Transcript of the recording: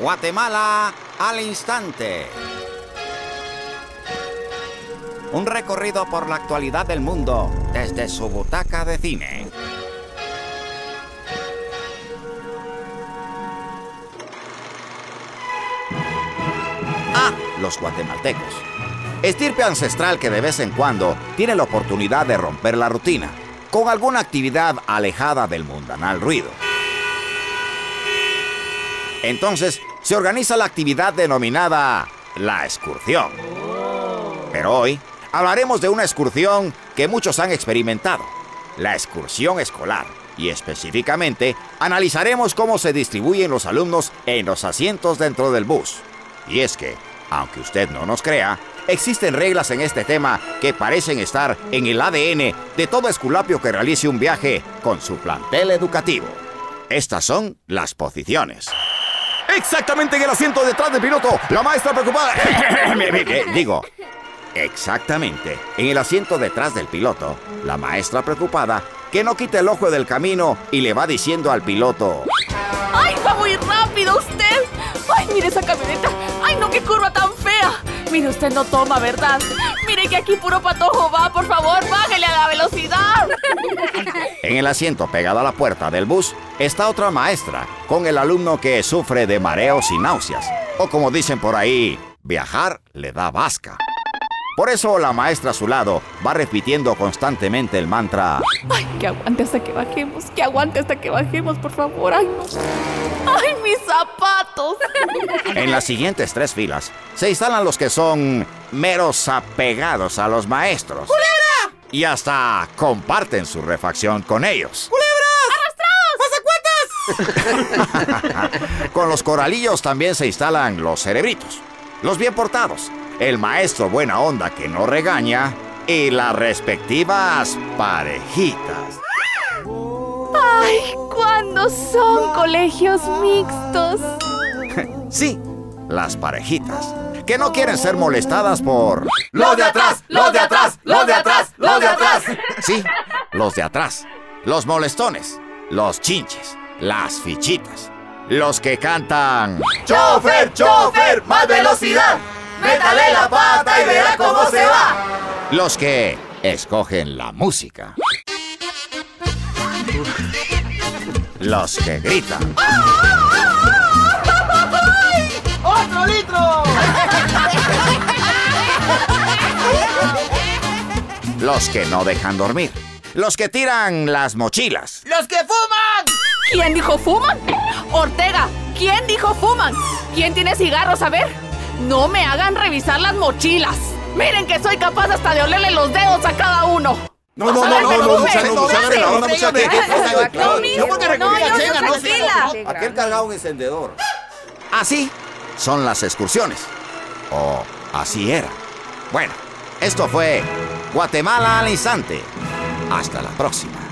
Guatemala al instante. Un recorrido por la actualidad del mundo desde su butaca de cine. Ah, los guatemaltecos. Estirpe ancestral que de vez en cuando tiene la oportunidad de romper la rutina con alguna actividad alejada del mundanal ruido. Entonces se organiza la actividad denominada la excursión. Pero hoy hablaremos de una excursión que muchos han experimentado, la excursión escolar. Y específicamente analizaremos cómo se distribuyen los alumnos en los asientos dentro del bus. Y es que, aunque usted no nos crea, existen reglas en este tema que parecen estar en el ADN de todo esculapio que realice un viaje con su plantel educativo. Estas son las posiciones. Exactamente en el asiento detrás del piloto, la maestra preocupada. Digo, exactamente en el asiento detrás del piloto, la maestra preocupada que no quite el ojo del camino y le va diciendo al piloto. ¡Ay, va muy rápido usted! ¡Ay, mire esa camioneta! ¡Ay, no, qué curva tan fea! Mire, usted no toma, ¿verdad? Mire que aquí puro patojo va, por favor, el asiento pegado a la puerta del bus está otra maestra con el alumno que sufre de mareos y náuseas. O como dicen por ahí, viajar le da vasca. Por eso la maestra a su lado va repitiendo constantemente el mantra. Ay, que aguante hasta que bajemos, que aguante hasta que bajemos, por favor. Ay, no. Ay, mis zapatos. En las siguientes tres filas se instalan los que son meros apegados a los maestros. Y hasta comparten su refacción con ellos. Con los coralillos también se instalan los cerebritos, los bien portados, el maestro buena onda que no regaña y las respectivas parejitas. Ay, ¿cuándo son colegios mixtos? Sí, las parejitas, que no quieren ser molestadas por... ¡Los de atrás! ¡Los de atrás! ¡Los de atrás! ¡Los de atrás! Sí, los de atrás, los molestones, los chinches, las fichitas, los que cantan... ¡Chofer! ¡Chofer! ¡Más velocidad! ¡Métale la pata y verá cómo se va! Los que escogen la música. Los que gritan. ¡Otro Los que no dejan dormir. Los que tiran las mochilas. ¡Los que fuman! ¿Quién dijo fuman? Ortega, ¿quién dijo fuman? ¿Quién tiene cigarros? A ver, no me hagan revisar las mochilas. Miren que soy capaz hasta de olerle los dedos a cada uno. No, no, no, no, no, no, No, recogí la no. Aquel cargaba un encendedor. Así son las excursiones. O así era. Bueno, esto fue Guatemala al instante. Hasta la próxima.